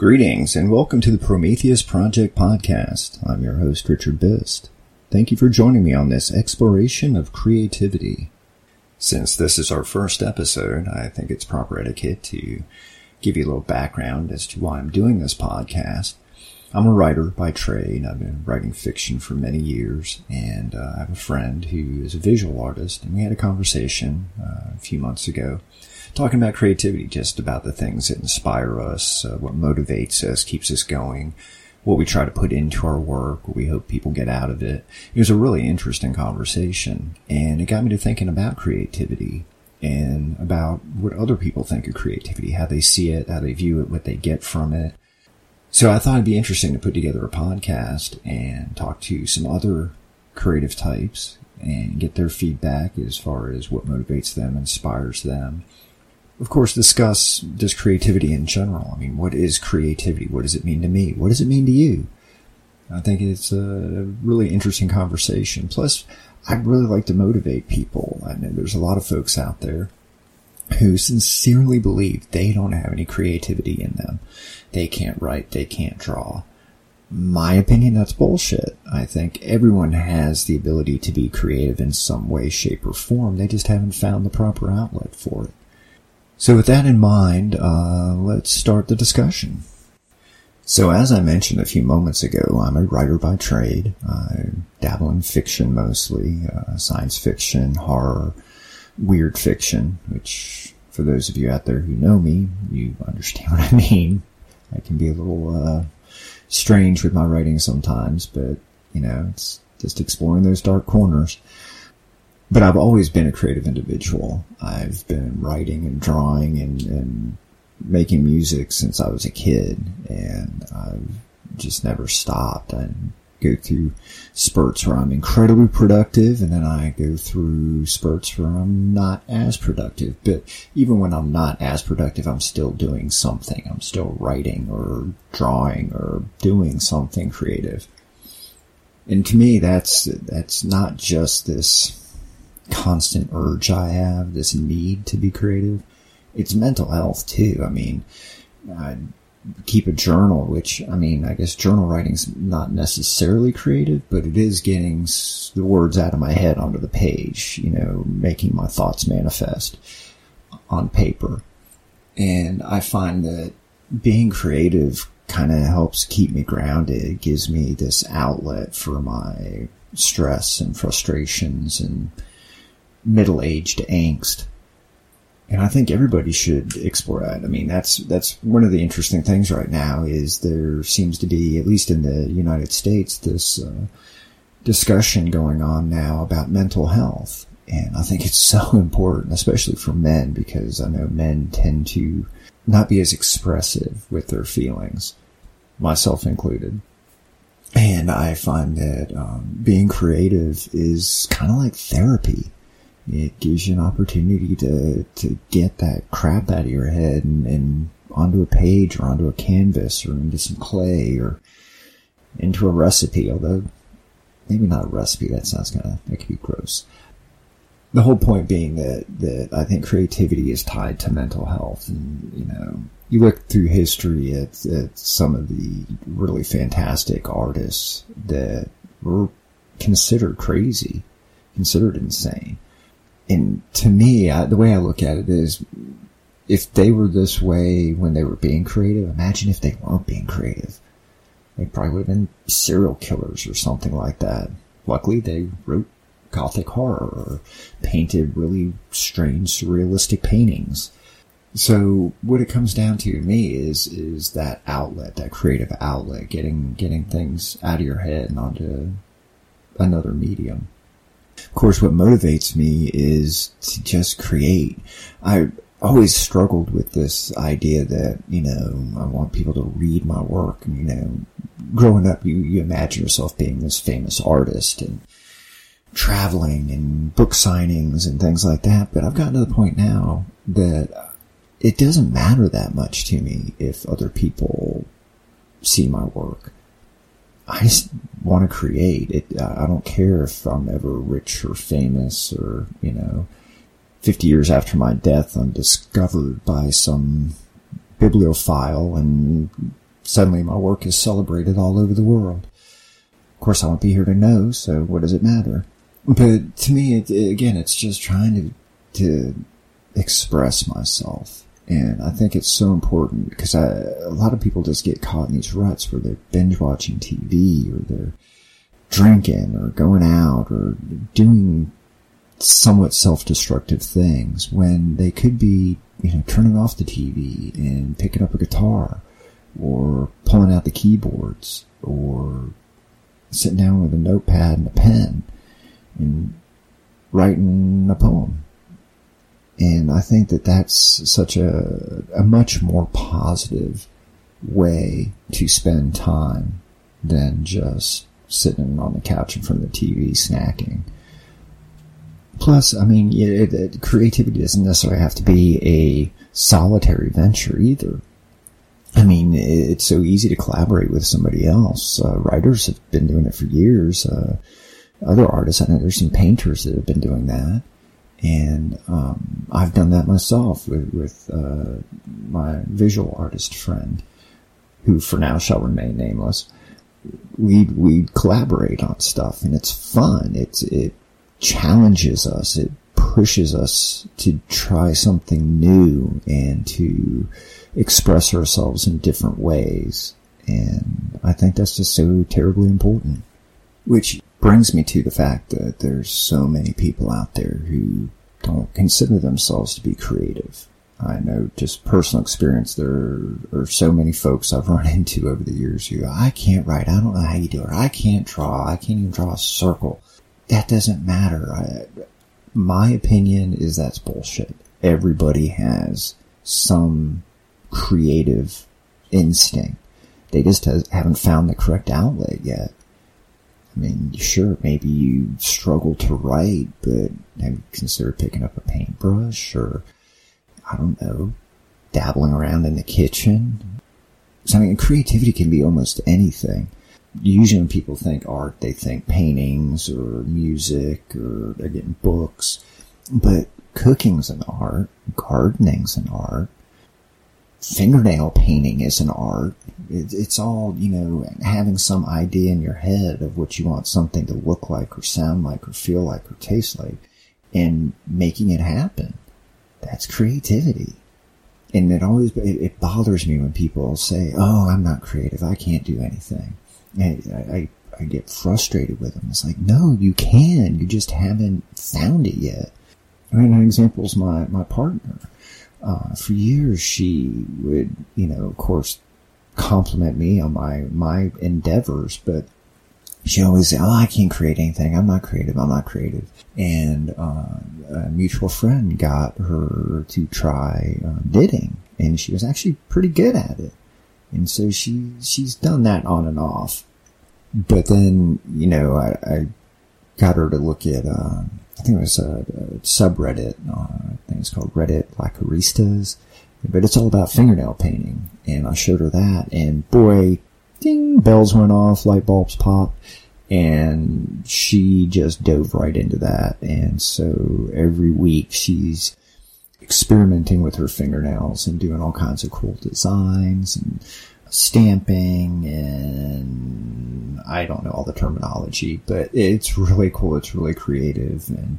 Greetings and welcome to the Prometheus Project podcast. I'm your host, Richard Bist. Thank you for joining me on this exploration of creativity. Since this is our first episode, I think it's proper etiquette to give you a little background as to why I'm doing this podcast. I'm a writer by trade. I've been writing fiction for many years, and uh, I have a friend who is a visual artist, and we had a conversation uh, a few months ago talking about creativity, just about the things that inspire us, uh, what motivates us, keeps us going, what we try to put into our work, what we hope people get out of it. It was a really interesting conversation, and it got me to thinking about creativity and about what other people think of creativity, how they see it, how they view it, what they get from it. So I thought it'd be interesting to put together a podcast and talk to some other creative types and get their feedback as far as what motivates them, inspires them, of course, discuss just creativity in general. I mean, what is creativity? What does it mean to me? What does it mean to you? I think it's a really interesting conversation. Plus, I'd really like to motivate people. I know there's a lot of folks out there who sincerely believe they don't have any creativity in them. They can't write, they can't draw. My opinion, that's bullshit. I think everyone has the ability to be creative in some way, shape, or form. They just haven't found the proper outlet for it. So with that in mind, uh, let's start the discussion. So as I mentioned a few moments ago, I'm a writer by trade. I dabble in fiction mostly, uh, science fiction, horror, weird fiction, which for those of you out there who know me, you understand what I mean. I can be a little, uh, strange with my writing sometimes, but, you know, it's just exploring those dark corners but I've always been a creative individual. I've been writing and drawing and, and making music since I was a kid, and I've just never stopped. I go through spurts where I'm incredibly productive, and then I go through spurts where I'm not as productive. But even when I'm not as productive, I'm still doing something. I'm still writing or drawing or doing something creative. And to me, that's that's not just this constant urge I have, this need to be creative. It's mental health too. I mean, I keep a journal, which, I mean, I guess journal writing's not necessarily creative, but it is getting the words out of my head onto the page, you know, making my thoughts manifest on paper. And I find that being creative kind of helps keep me grounded. It gives me this outlet for my stress and frustrations and middle-aged angst. And I think everybody should explore that. I mean, that's, that's one of the interesting things right now is there seems to be, at least in the United States, this, uh, discussion going on now about mental health. And I think it's so important, especially for men, because I know men tend to not be as expressive with their feelings, myself included. And I find that um, being creative is kind of like therapy it gives you an opportunity to, to get that crap out of your head and, and onto a page or onto a canvas or into some clay or into a recipe, although maybe not a recipe. That sounds kind of, that could be gross. The whole point being that, that I think creativity is tied to mental health. And, you know, you look through history at, at some of the really fantastic artists that were considered crazy, considered insane and to me, I, the way I look at it is, if they were this way when they were being creative, imagine if they weren't being creative. They probably would have been serial killers or something like that. Luckily, they wrote gothic horror or painted really strange surrealistic paintings. So what it comes down to, to me is is that outlet, that creative outlet, getting getting things out of your head and onto another medium. Of course, what motivates me is to just create. I always struggled with this idea that, you know, I want people to read my work. And, you know, growing up, you, you imagine yourself being this famous artist and traveling and book signings and things like that. But I've gotten to the point now that it doesn't matter that much to me if other people see my work. I just want to create. It, uh, I don't care if I'm ever rich or famous or, you know, 50 years after my death, I'm discovered by some bibliophile and suddenly my work is celebrated all over the world. Of course, I won't be here to know, so what does it matter? But to me, it, again, it's just trying to to express myself. And I think it's so important because I, a lot of people just get caught in these ruts where they're binge watching TV or they're drinking or going out or doing somewhat self-destructive things when they could be, you know, turning off the TV and picking up a guitar or pulling out the keyboards or sitting down with a notepad and a pen and writing a poem. And I think that that's such a, a much more positive way to spend time than just sitting on the couch in front of the TV snacking. Plus, I mean, it, it, creativity doesn't necessarily have to be a solitary venture either. I mean, it's so easy to collaborate with somebody else. Uh, writers have been doing it for years. Uh, other artists, I know there's some painters that have been doing that. And um, I've done that myself with, with uh, my visual artist friend, who for now shall remain nameless. We we collaborate on stuff, and it's fun. It's it challenges us. It pushes us to try something new and to express ourselves in different ways. And I think that's just so terribly important. Which brings me to the fact that there's so many people out there who don't consider themselves to be creative. I know just personal experience. There are so many folks I've run into over the years who I can't write. I don't know how you do it. I can't draw. I can't even draw a circle. That doesn't matter. I, my opinion is that's bullshit. Everybody has some creative instinct. They just has, haven't found the correct outlet yet. I mean, sure, maybe you struggle to write, but have you considered picking up a paintbrush or, I don't know, dabbling around in the kitchen? So, I mean, creativity can be almost anything. Usually when people think art, they think paintings or music or, again, books. But cooking's an art, gardening's an art, fingernail painting is an art. it's all, you know, having some idea in your head of what you want something to look like or sound like or feel like or taste like and making it happen. That's creativity. And it always, it, bothers me when people say, Oh, I'm not creative. I can't do anything. I, I, I get frustrated with them. It's like, no, you can. You just haven't found it yet. I mean, an example is my, my partner uh, for years she would, you know, of course, compliment me on my, my endeavors, but she always said, Oh, I can't create anything. I'm not creative. I'm not creative. And, uh, a mutual friend got her to try uh, knitting and she was actually pretty good at it. And so she, she's done that on and off. But then, you know, I, I got her to look at, uh, I think it was a, a subreddit. Uh, I think it's called Reddit Laqueristas, but it's all about fingernail painting. And I showed her that, and boy, ding, bells went off, light bulbs popped, and she just dove right into that. And so every week she's experimenting with her fingernails and doing all kinds of cool designs and stamping and I don't know all the terminology, but it's really cool. It's really creative and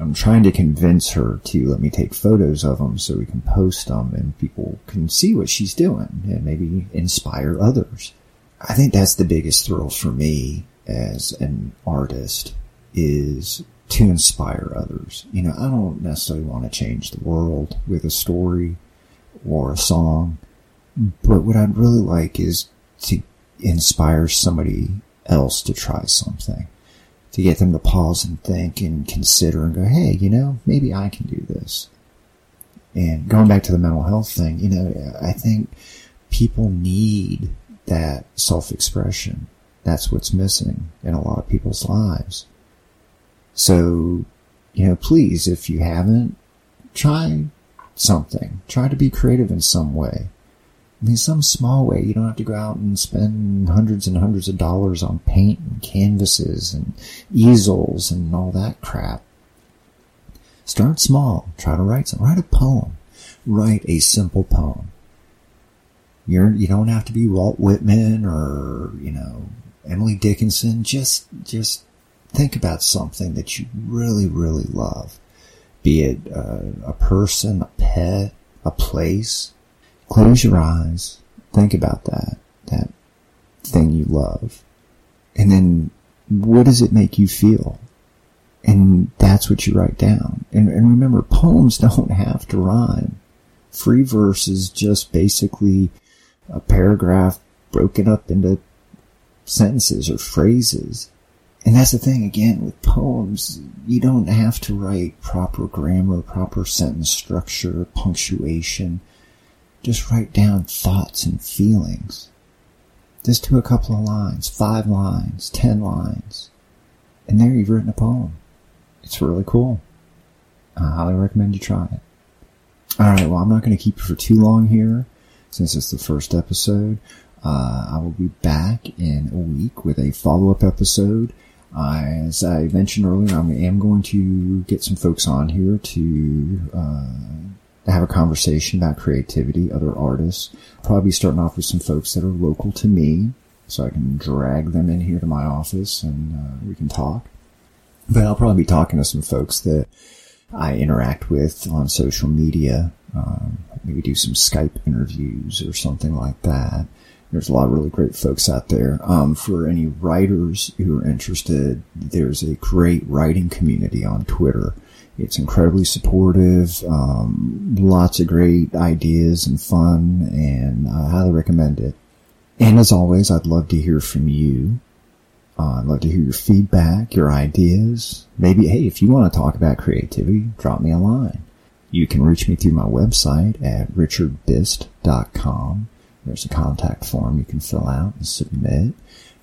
I'm trying to convince her to let me take photos of them so we can post them and people can see what she's doing and maybe inspire others. I think that's the biggest thrill for me as an artist is to inspire others. You know, I don't necessarily want to change the world with a story or a song. But what I'd really like is to inspire somebody else to try something, to get them to pause and think and consider and go, hey, you know, maybe I can do this. And going back to the mental health thing, you know, I think people need that self-expression. That's what's missing in a lot of people's lives. So, you know, please, if you haven't, try something. Try to be creative in some way. I mean, some small way. You don't have to go out and spend hundreds and hundreds of dollars on paint and canvases and easels and all that crap. Start small. Try to write some. Write a poem. Write a simple poem. You're, you don't have to be Walt Whitman or, you know, Emily Dickinson. Just, just think about something that you really, really love. Be it uh, a person, a pet, a place. Close your eyes. Think about that, that thing you love. And then what does it make you feel? And that's what you write down. And, and remember, poems don't have to rhyme. Free verse is just basically a paragraph broken up into sentences or phrases. And that's the thing, again, with poems, you don't have to write proper grammar, proper sentence structure, punctuation. Just write down thoughts and feelings. Just do a couple of lines, five lines, ten lines. And there you've written a poem. It's really cool. I highly recommend you try it. Alright, well, I'm not going to keep you for too long here, since it's the first episode. Uh, I will be back in a week with a follow-up episode. Uh, as I mentioned earlier, I am going to get some folks on here to uh, have a conversation about creativity, other artists. Probably starting off with some folks that are local to me, so I can drag them in here to my office and uh, we can talk. But I'll probably be talking to some folks that I interact with on social media. Um, maybe do some Skype interviews or something like that. There's a lot of really great folks out there. Um, for any writers who are interested, there's a great writing community on Twitter. It's incredibly supportive, um, lots of great ideas and fun, and I highly recommend it. And as always, I'd love to hear from you. Uh, I'd love to hear your feedback, your ideas. Maybe, hey, if you want to talk about creativity, drop me a line. You can reach me through my website at richardbist.com. There's a contact form you can fill out and submit.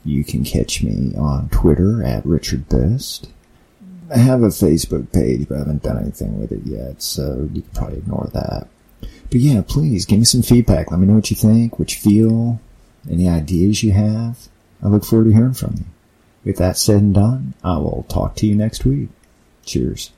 You can catch me on Twitter at richardbist. I have a Facebook page, but I haven't done anything with it yet, so you can probably ignore that. But yeah, please give me some feedback. Let me know what you think, what you feel, any ideas you have. I look forward to hearing from you. With that said and done, I will talk to you next week. Cheers.